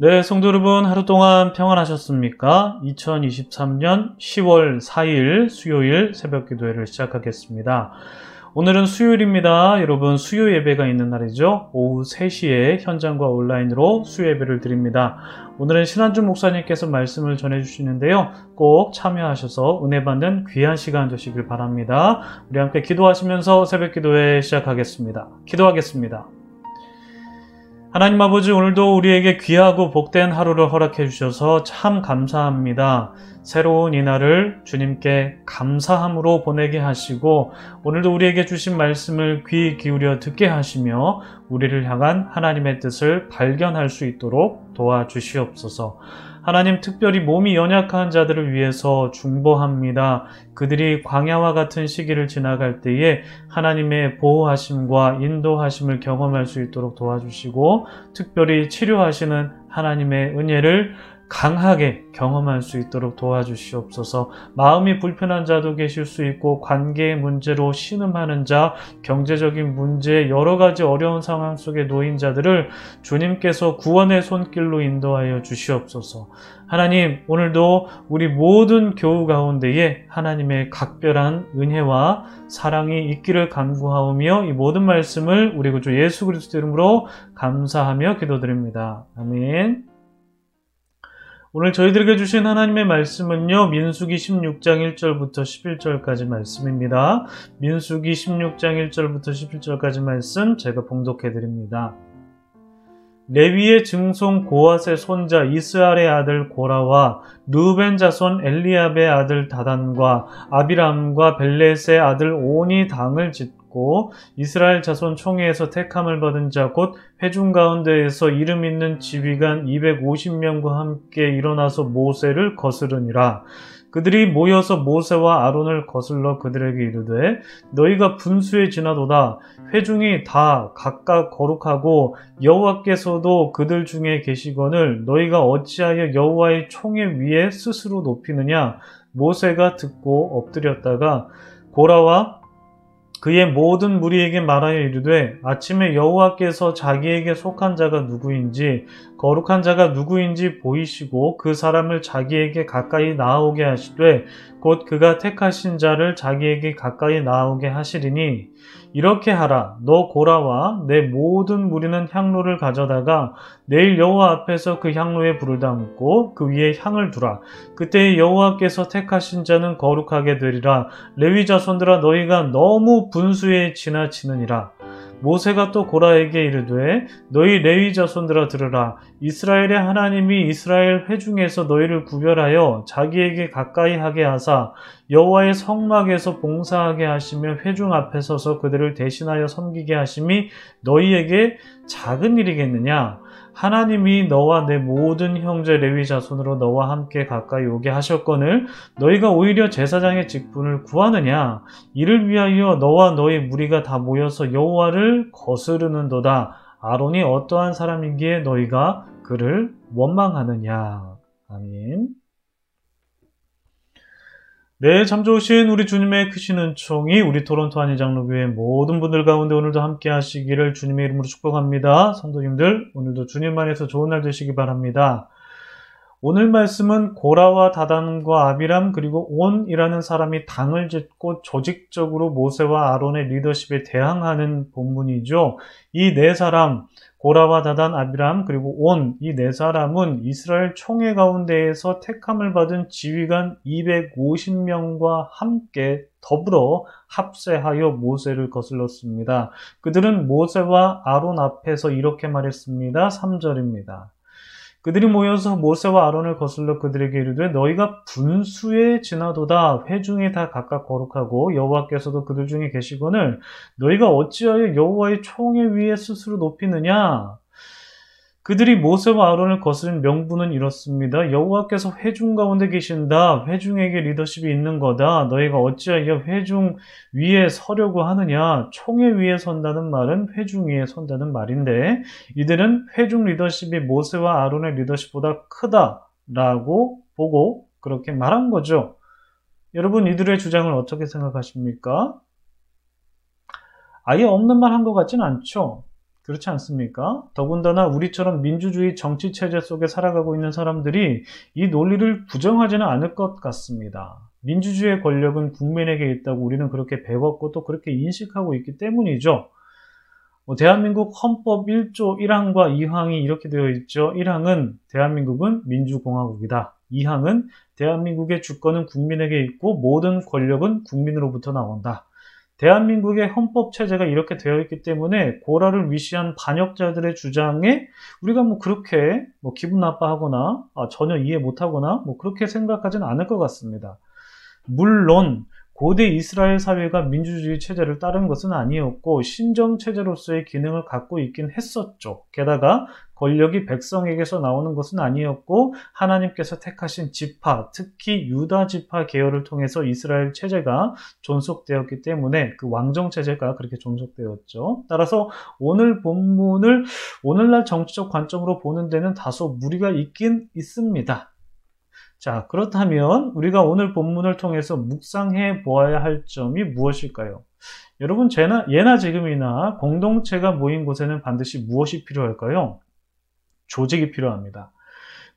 네, 성도 여러분, 하루 동안 평안하셨습니까? 2023년 10월 4일 수요일 새벽 기도회를 시작하겠습니다. 오늘은 수요일입니다. 여러분, 수요 예배가 있는 날이죠. 오후 3시에 현장과 온라인으로 수요 예배를 드립니다. 오늘은 신한준 목사님께서 말씀을 전해주시는데요. 꼭 참여하셔서 은혜 받는 귀한 시간 되시길 바랍니다. 우리 함께 기도하시면서 새벽 기도회 시작하겠습니다. 기도하겠습니다. 하나님 아버지 오늘도 우리에게 귀하고 복된 하루를 허락해 주셔서 참 감사합니다. 새로운 이날을 주님께 감사함으로 보내게 하시고 오늘도 우리에게 주신 말씀을 귀 기울여 듣게 하시며 우리를 향한 하나님의 뜻을 발견할 수 있도록 도와주시옵소서. 하나님 특별히 몸이 연약한 자들을 위해서 중보합니다. 그들이 광야와 같은 시기를 지나갈 때에 하나님의 보호하심과 인도하심을 경험할 수 있도록 도와주시고 특별히 치료하시는 하나님의 은혜를 강하게 경험할 수 있도록 도와주시옵소서. 마음이 불편한 자도 계실 수 있고 관계의 문제로 신음하는 자, 경제적인 문제, 여러 가지 어려운 상황 속에 놓인 자들을 주님께서 구원의 손길로 인도하여 주시옵소서. 하나님, 오늘도 우리 모든 교우 가운데에 하나님의 각별한 은혜와 사랑이 있기를 간구하오며 이 모든 말씀을 우리 구주 예수 그리스도 이름으로 감사하며 기도드립니다. 아멘. 오늘 저희들에게 주신 하나님의 말씀은요, 민수기 16장 1절부터 11절까지 말씀입니다. 민수기 16장 1절부터 11절까지 말씀 제가 봉독해 드립니다. 레위의 증손 고앗의 손자 이스라엘의 아들 고라와 누벤 자손 엘리압의 아들 다단과 아비람과 벨렛의 아들 온이 당을 짓고 있고 이스라엘 자손 총회에서 택함을 받은 자 곧 회중 가운데에서 이름 있는 지휘관 250명과 함께 일어나서 모세를 거스르니라. 그들이 모여서 모세와 아론을 거슬러 그들에게 이르되 너희가 분수에 지나도다 회중이 다 각각 거룩하고 여호와께서도 그들 중에 계시거늘 너희가 어찌하여 여호와의 총회 위에 스스로 높이느냐 모세가 듣고 엎드렸다가 고라와 그의 모든 무리에게 말하여 이르되 아침에 여호와께서 자기에게 속한 자가 누구인지 거룩한 자가 누구인지 보이시고 그 사람을 자기에게 가까이 나아오게 하시되 곧 그가 택하신 자를 자기에게 가까이 나아오게 하시리니 이렇게 하라. 너 고라와 내 모든 무리는 향로를 가져다가 내일 여호와 앞에서 그 향로에 불을 담고 그 위에 향을 두라. 그때 여호와께서 택하신 자는 거룩하게 되리라. 레위 자손들아 너희가 너무 분수에 지나치느니라 모세가 또 고라에게 이르되 너희 레위 자손들아 들으라. 이스라엘의 하나님이 이스라엘 회중에서 너희를 구별하여 자기에게 가까이 하게 하사 여호와의 성막에서 봉사하게 하시며 회중 앞에 서서 그들을 대신하여 섬기게 하심이 너희에게 작은 일이겠느냐 하나님이 너와 내 모든 형제 레위 자손으로 너와 함께 가까이 오게 하셨거늘 너희가 오히려 제사장의 직분을 구하느냐? 이를 위하여 너와 너희 무리가 다 모여서 여호와를 거스르는도다. 아론이 어떠한 사람이기에 너희가 그를 원망하느냐? 아멘 네, 참 좋으신 우리 주님의 크신 은총이 우리 토론토 한의장로교회 모든 분들 가운데 오늘도 함께 하시기를 주님의 이름으로 축복합니다. 성도님들, 오늘도 주님 안에서 좋은 날 되시기 바랍니다. 오늘 말씀은 고라와 다단과 아비람 그리고 온이라는 사람이 당을 짓고 조직적으로 모세와 아론의 리더십에 대항하는 본문이죠. 이 네 사람, 고라와 다단, 아비람, 그리고 온, 이 네 사람은 이스라엘 총회 가운데에서 택함을 받은 지휘관 250명과 함께 더불어 합세하여 모세를 거슬렀습니다. 그들은 모세와 아론 앞에서 이렇게 말했습니다. 3절입니다. 그들이 모여서 모세와 아론을 거슬러 그들에게 이르되 너희가 분수에 지나도다. 회중이 다 각각 거룩하고 여호와께서도 그들 중에 계시거늘 너희가 어찌하여 여호와의 총에 위에 스스로 높이느냐 그들이 모세와 아론을 거스른 명분은 이렇습니다. 여호와께서 회중 가운데 계신다. 회중에게 리더십이 있는 거다. 너희가 어찌하여 회중 위에 서려고 하느냐. 총회 위에 선다는 말은 회중 위에 선다는 말인데 이들은 회중 리더십이 모세와 아론의 리더십보다 크다라고 보고 그렇게 말한 거죠. 여러분 이들의 주장을 어떻게 생각하십니까? 아예 없는 말 한 것 같진 않죠. 그렇지 않습니까? 더군다나 우리처럼 민주주의 정치 체제 속에 살아가고 있는 사람들이 이 논리를 부정하지는 않을 것 같습니다. 민주주의의 권력은 국민에게 있다고 우리는 그렇게 배웠고 또 그렇게 인식하고 있기 때문이죠. 뭐 대한민국 헌법 1조 1항과 2항이 이렇게 되어 있죠. 1항은 대한민국은 민주공화국이다. 2항은 대한민국의 주권은 국민에게 있고 모든 권력은 국민으로부터 나온다. 대한민국의 헌법 체제가 이렇게 되어 있기 때문에 고라를 위시한 반역자들의 주장에 우리가 뭐 그렇게 뭐 기분 나빠하거나 아, 전혀 이해 못하거나 뭐 그렇게 생각하지는 않을 것 같습니다. 물론 고대 이스라엘 사회가 민주주의 체제를 따른 것은 아니었고 신정 체제로서의 기능을 갖고 있긴 했었죠. 게다가 권력이 백성에게서 나오는 것은 아니었고 하나님께서 택하신 지파, 특히 유다 지파 계열을 통해서 이스라엘 체제가 존속되었기 때문에 그 왕정 체제가 그렇게 존속되었죠. 따라서 오늘 본문을 오늘날 정치적 관점으로 보는 데는 다소 무리가 있긴 있습니다. 자, 그렇다면 우리가 오늘 본문을 통해서 묵상해 보아야 할 점이 무엇일까요? 여러분, 제나, 예나 지금이나 공동체가 모인 곳에는 반드시 무엇이 필요할까요? 조직이 필요합니다.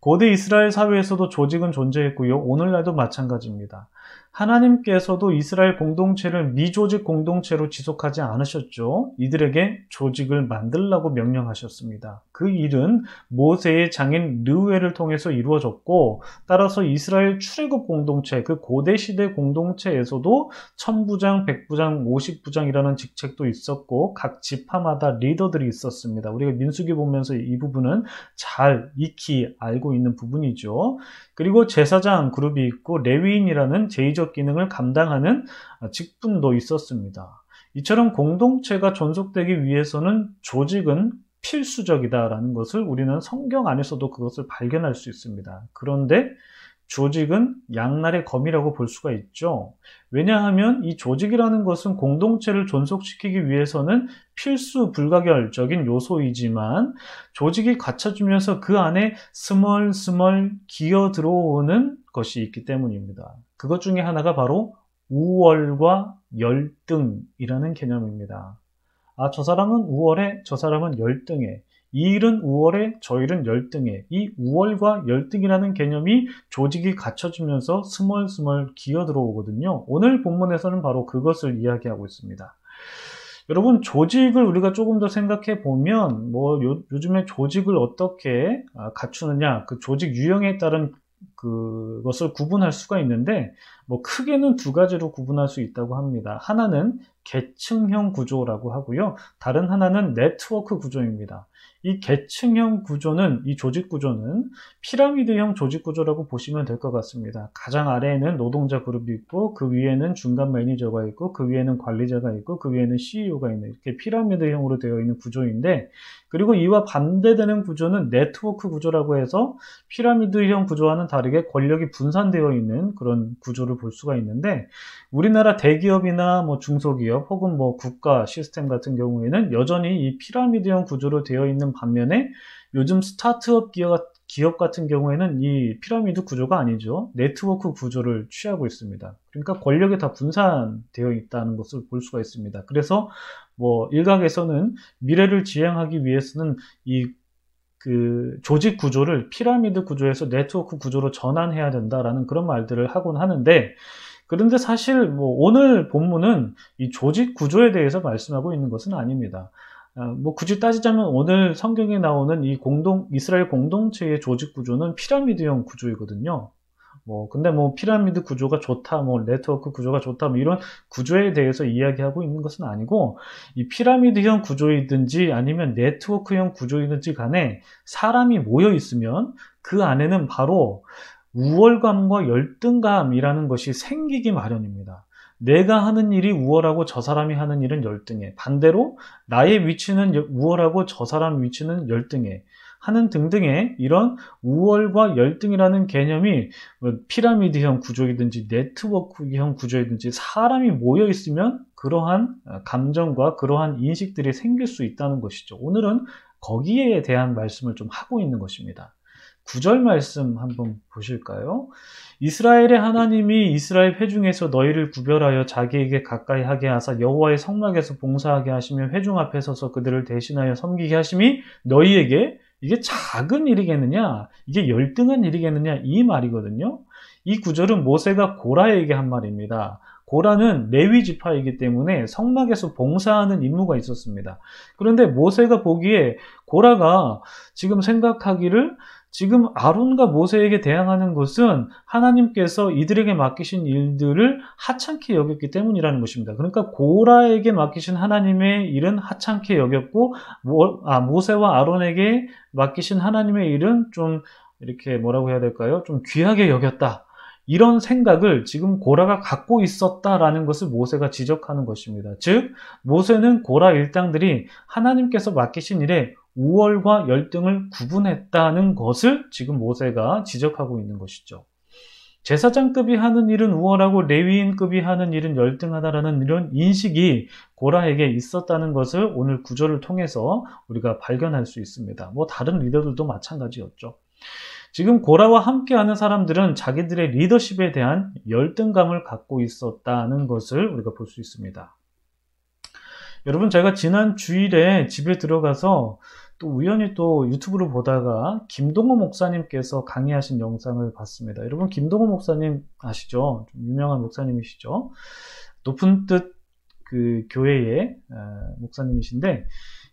고대 이스라엘 사회에서도 조직은 존재했고요. 오늘날도 마찬가지입니다. 하나님께서도 이스라엘 공동체를 미조직 공동체로 지속하지 않으셨죠. 이들에게 조직을 만들라고 명령하셨습니다. 그 일은 모세의 장인 르웨를 통해서 이루어졌고 따라서 이스라엘 출애굽 공동체 그 고대 시대 공동체에서도 천부장, 백부장, 오십부장이라는 직책도 있었고 각 지파마다 리더들이 있었습니다. 우리가 민수기 보면서 이 부분은 잘 익히 알고 있는 부분이죠. 그리고 제사장 그룹이 있고 레위인이라는 제 의적 기능을 감당하는 직분도 있었습니다. 이처럼 공동체가 존속되기 위해서는 조직은 필수적이다라는 것을 우리는 성경 안에서도 그것을 발견할 수 있습니다. 그런데 조직은 양날의 검이라고 볼 수가 있죠. 왜냐하면 이 조직이라는 것은 공동체를 존속시키기 위해서는 필수 불가결적인 요소이지만 조직이 갖춰지면서 그 안에 스멀스멀 기어 들어오는 것이 있기 때문입니다. 그것 중에 하나가 바로 우월과 열등이라는 개념입니다. 아, 저 사람은 우월해, 저 사람은 열등해. 이 일은 우월해, 저 일은 열등해. 이 우월과 열등이라는 개념이 조직이 갖춰지면서 스멀스멀 기어 들어오거든요. 오늘 본문에서는 바로 그것을 이야기하고 있습니다. 여러분, 조직을 우리가 조금 더 생각해 보면, 뭐, 요, 즘에 조직을 어떻게 아, 갖추느냐, 그 조직 유형에 따른 그것을 구분할 수가 있는데, 뭐, 크게는 두 가지로 구분할 수 있다고 합니다. 하나는 계층형 구조라고 하고요. 다른 하나는 네트워크 구조입니다. 이 계층형 구조는 이 조직 구조는 피라미드형 조직 구조라고 보시면 될 것 같습니다. 가장 아래에는 노동자 그룹이 있고 그 위에는 중간 매니저가 있고 그 위에는 관리자가 있고 그 위에는 CEO가 있는 이렇게 피라미드형으로 되어 있는 구조인데 그리고 이와 반대되는 구조는 네트워크 구조라고 해서 피라미드형 구조와는 다르게 권력이 분산되어 있는 그런 구조를 볼 수가 있는데 우리나라 대기업이나 뭐 중소기업 혹은 뭐 국가 시스템 같은 경우에는 여전히 이 피라미드형 구조로 되어 있는 반면에 요즘 스타트업 기업, 기업 같은 경우에는 이 피라미드 구조가 아니죠. 네트워크 구조를 취하고 있습니다. 그러니까 권력이 다 분산되어 있다는 것을 볼 수가 있습니다. 그래서 뭐 일각에서는 미래를 지향하기 위해서는 이그 조직 구조를 피라미드 구조에서 네트워크 구조로 전환해야 된다라는 그런 말들을 하곤 하는데 그런데 사실 뭐 오늘 본문은 이 조직 구조에 대해서 말씀하고 있는 것은 아닙니다. 아, 뭐 굳이 따지자면 오늘 성경에 나오는 이 공동 이스라엘 공동체의 조직 구조는 피라미드형 구조이거든요. 뭐 근데 뭐 피라미드 구조가 좋다, 뭐 네트워크 구조가 좋다, 뭐 이런 구조에 대해서 이야기하고 있는 것은 아니고 이 피라미드형 구조이든지 아니면 네트워크형 구조이든지 간에 사람이 모여 있으면 그 안에는 바로 우월감과 열등감이라는 것이 생기기 마련입니다. 내가 하는 일이 우월하고 저 사람이 하는 일은 열등해. 반대로 나의 위치는 우월하고 저 사람 위치는 열등해. 하는 등등의 이런 우월과 열등이라는 개념이 뭐 피라미드형 구조이든지 네트워크형 구조이든지 사람이 모여 있으면 그러한 감정과 그러한 인식들이 생길 수 있다는 것이죠. 오늘은 거기에 대한 말씀을 좀 하고 있는 것입니다. 구절 말씀 한번 보실까요? 이스라엘의 하나님이 이스라엘 회중에서 너희를 구별하여 자기에게 가까이 하게 하사 여호와의 성막에서 봉사하게 하시며 회중 앞에 서서 그들을 대신하여 섬기게 하심이 너희에게 이게 작은 일이겠느냐? 이게 열등한 일이겠느냐? 이 말이거든요. 이 구절은 모세가 고라에게 한 말입니다. 고라는 레위 지파이기 때문에 성막에서 봉사하는 임무가 있었습니다. 그런데 모세가 보기에 고라가 지금 생각하기를 지금 아론과 모세에게 대항하는 것은 하나님께서 이들에게 맡기신 일들을 하찮게 여겼기 때문이라는 것입니다. 그러니까 고라에게 맡기신 하나님의 일은 하찮게 여겼고 모, 아, 모세와 아론에게 맡기신 하나님의 일은 좀 이렇게 뭐라고 해야 될까요? 좀 귀하게 여겼다. 이런 생각을 지금 고라가 갖고 있었다라는 것을 모세가 지적하는 것입니다. 즉, 모세는 고라 일당들이 하나님께서 맡기신 일에 우월과 열등을 구분했다는 것을 지금 모세가 지적하고 있는 것이죠. 제사장급이 하는 일은 우월하고 레위인급이 하는 일은 열등하다라는 이런 인식이 고라에게 있었다는 것을 오늘 구절을 통해서 우리가 발견할 수 있습니다. 뭐 다른 리더들도 마찬가지였죠. 지금 고라와 함께하는 사람들은 자기들의 리더십에 대한 열등감을 갖고 있었다는 것을 우리가 볼 수 있습니다. 여러분, 제가 지난 주일에 집에 들어가서 또 우연히 또 유튜브를 보다가 김동호 목사님께서 강의하신 영상을 봤습니다. 여러분, 김동호 목사님 아시죠? 좀 유명한 목사님이시죠? 높은 뜻 그 교회의 목사님이신데,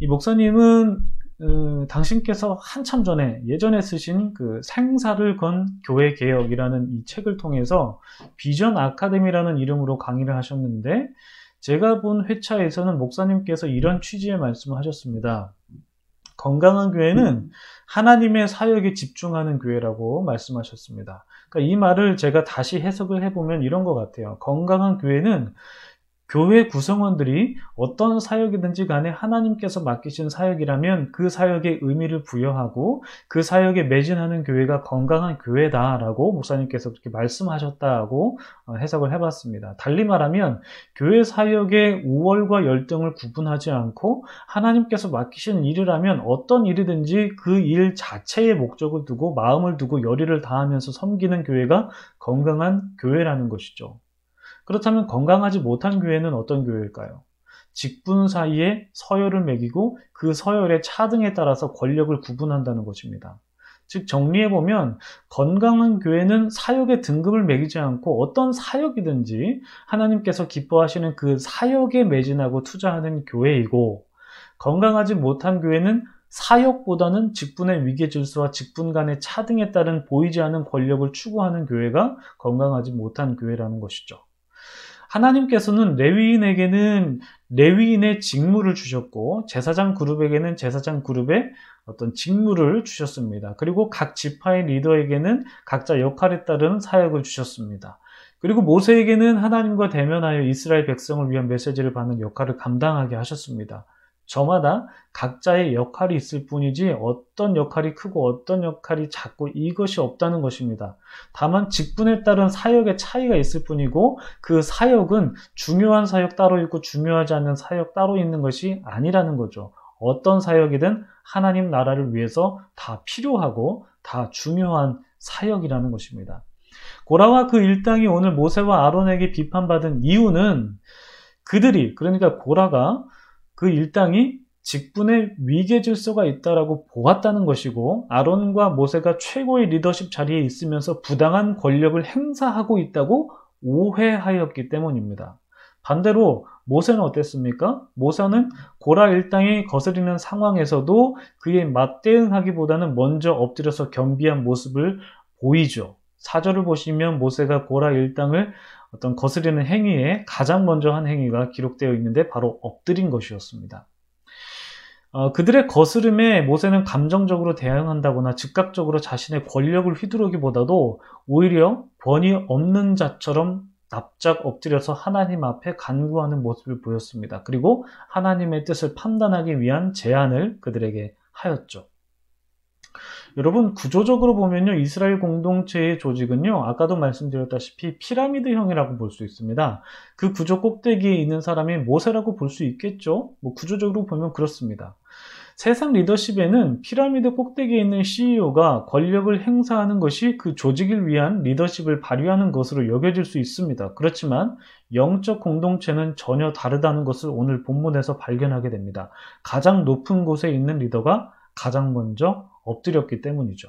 이 목사님은 어, 당신께서 한참 전에 예전에 쓰신 그 생사를 건 교회 개혁이라는 이 책을 통해서 비전 아카데미라는 이름으로 강의를 하셨는데 제가 본 회차에서는 목사님께서 이런 취지의 말씀을 하셨습니다. 건강한 교회는 하나님의 사역에 집중하는 교회라고 말씀하셨습니다. 그러니까 이 말을 제가 다시 해석을 해보면 이런 것 같아요. 건강한 교회는 교회 구성원들이 어떤 사역이든지 간에 하나님께서 맡기신 사역이라면 그 사역에 의미를 부여하고 그 사역에 매진하는 교회가 건강한 교회다라고 목사님께서 그렇게 말씀하셨다고 어, 해석을 해봤습니다. 달리 말하면 교회 사역의 우월과 열등을 구분하지 않고 하나님께서 맡기신 일이라면 어떤 일이든지 그 일 자체의 목적을 두고 마음을 두고 열의를 다하면서 섬기는 교회가 건강한 교회라는 것이죠. 그렇다면 건강하지 못한 교회는 어떤 교회일까요? 직분 사이에 서열을 매기고 그 서열의 차등에 따라서 권력을 구분한다는 것입니다. 즉 정리해보면 건강한 교회는 사역의 등급을 매기지 않고 어떤 사역이든지 하나님께서 기뻐하시는 그 사역에 매진하고 투자하는 교회이고 건강하지 못한 교회는 사역보다는 직분의 위계 질서와 직분 간의 차등에 따른 보이지 않는 권력을 추구하는 교회가 건강하지 못한 교회라는 것이죠. 하나님께서는 레위인에게는 레위인의 직무를 주셨고 제사장 그룹에게는 제사장 그룹의 어떤 직무를 주셨습니다. 그리고 각 지파의 리더에게는 각자 역할에 따른 사역을 주셨습니다. 그리고 모세에게는 하나님과 대면하여 이스라엘 백성을 위한 메시지를 받는 역할을 감당하게 하셨습니다. 저마다 각자의 역할이 있을 뿐이지 어떤 역할이 크고 어떤 역할이 작고 이것이 없다는 것입니다. 다만 직분에 따른 사역의 차이가 있을 뿐이고 그 사역은 중요한 사역 따로 있고 중요하지 않는 사역 따로 있는 것이 아니라는 거죠. 어떤 사역이든 하나님 나라를 위해서 다 필요하고 다 중요한 사역이라는 것입니다. 고라와 그 일당이 오늘 모세와 아론에게 비판받은 이유는 그들이 그러니까 고라가 그 일당이 직분의 위계 질서가 있다라고 보았다는 것이고 아론과 모세가 최고의 리더십 자리에 있으면서 부당한 권력을 행사하고 있다고 오해하였기 때문입니다. 반대로 모세는 어땠습니까? 모세는 고라 일당이 거스리는 상황에서도 그에 맞대응하기보다는 먼저 엎드려서 겸비한 모습을 보이죠. 사절을 보시면 모세가 고라 일당을 어떤 거스르는 행위에 가장 먼저 한 행위가 기록되어 있는데 바로 엎드린 것이었습니다. 어, 그들의 거스름에 모세는 감정적으로 대응한다거나 즉각적으로 자신의 권력을 휘두르기보다도 오히려 권위 없는 자처럼 납작 엎드려서 하나님 앞에 간구하는 모습을 보였습니다. 그리고 하나님의 뜻을 판단하기 위한 제안을 그들에게 하였죠. 여러분 구조적으로 보면요 이스라엘 공동체의 조직은요 아까도 말씀드렸다시피 피라미드형이라고 볼 수 있습니다. 그 구조 꼭대기에 있는 사람이 모세라고 볼 수 있겠죠. 뭐 구조적으로 보면 그렇습니다. 세상 리더십에는 피라미드 꼭대기에 있는 CEO가 권력을 행사하는 것이 그 조직을 위한 리더십을 발휘하는 것으로 여겨질 수 있습니다. 그렇지만 영적 공동체는 전혀 다르다는 것을 오늘 본문에서 발견하게 됩니다. 가장 높은 곳에 있는 리더가 가장 먼저 엎드렸기 때문이죠.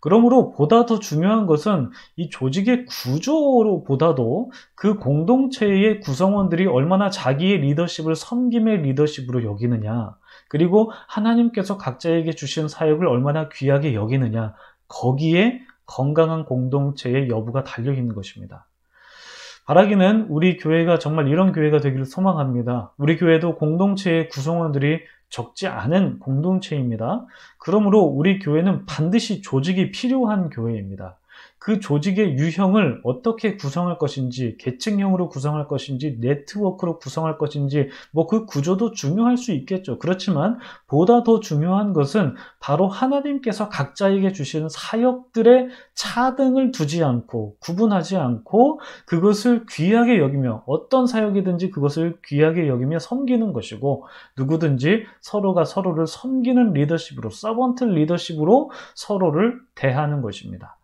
그러므로 보다 더 중요한 것은 이 조직의 구조로 보다도 그 공동체의 구성원들이 얼마나 자기의 리더십을 섬김의 리더십으로 여기느냐, 그리고 하나님께서 각자에게 주신 사역을 얼마나 귀하게 여기느냐, 거기에 건강한 공동체의 여부가 달려 있는 것입니다. 바라기는 우리 교회가 정말 이런 교회가 되기를 소망합니다. 우리 교회도 공동체의 구성원들이 적지 않은 공동체입니다. 그러므로 우리 교회는 반드시 조직이 필요한 교회입니다. 그 조직의 유형을 어떻게 구성할 것인지, 계층형으로 구성할 것인지, 네트워크로 구성할 것인지, 뭐 그 구조도 중요할 수 있겠죠. 그렇지만 보다 더 중요한 것은 바로 하나님께서 각자에게 주시는 사역들의 차등을 두지 않고, 구분하지 않고, 그것을 귀하게 여기며, 어떤 사역이든지 그것을 귀하게 여기며 섬기는 것이고, 누구든지 서로가 서로를 섬기는 리더십으로, 서번트 리더십으로 서로를 대하는 것입니다.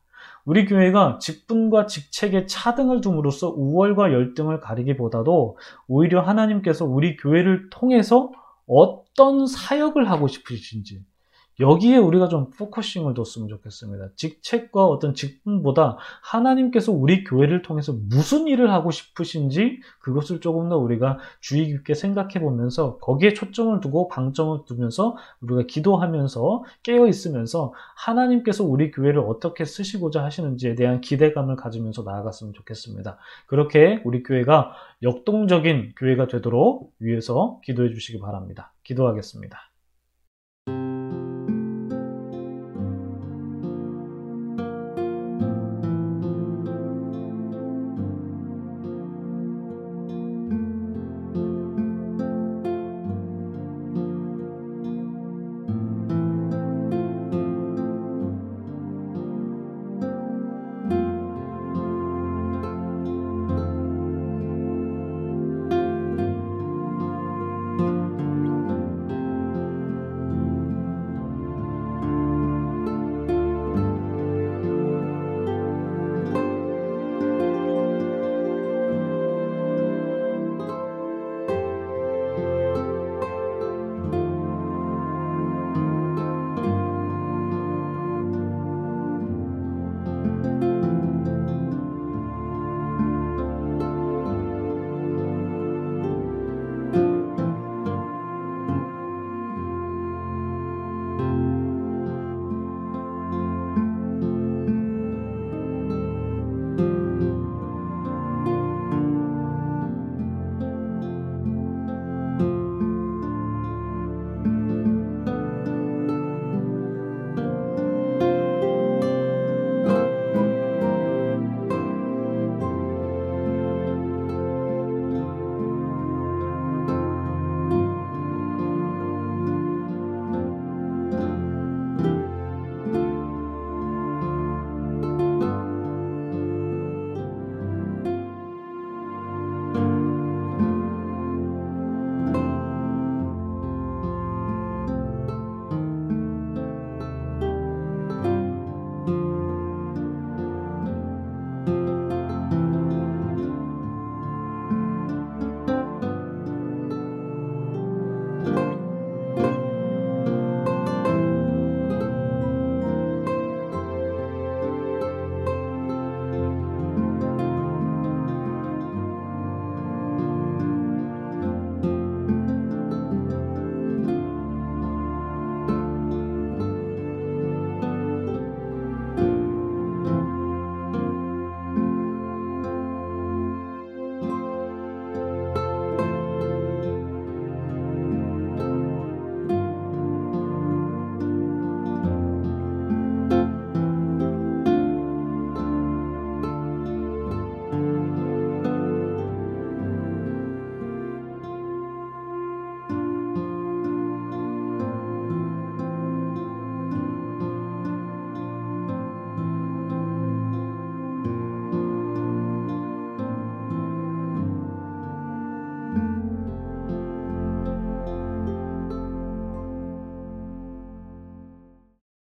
우리 교회가 직분과 직책에 차등을 둠으로써 우월과 열등을 가리기보다도 오히려 하나님께서 우리 교회를 통해서 어떤 사역을 하고 싶으신지 여기에 우리가 좀 focusing을 뒀으면 좋겠습니다. 직책과 어떤 직분보다 하나님께서 우리 교회를 통해서 무슨 일을 하고 싶으신지 그것을 조금 더 우리가 주의 깊게 생각해 보면서 거기에 초점을 두고 방점을 두면서 우리가 기도하면서 깨어 있으면서 하나님께서 우리 교회를 어떻게 쓰시고자 하시는지에 대한 기대감을 가지면서 나아갔으면 좋겠습니다. 그렇게 우리 교회가 역동적인 교회가 되도록 위해서 기도해 주시기 바랍니다. 기도하겠습니다.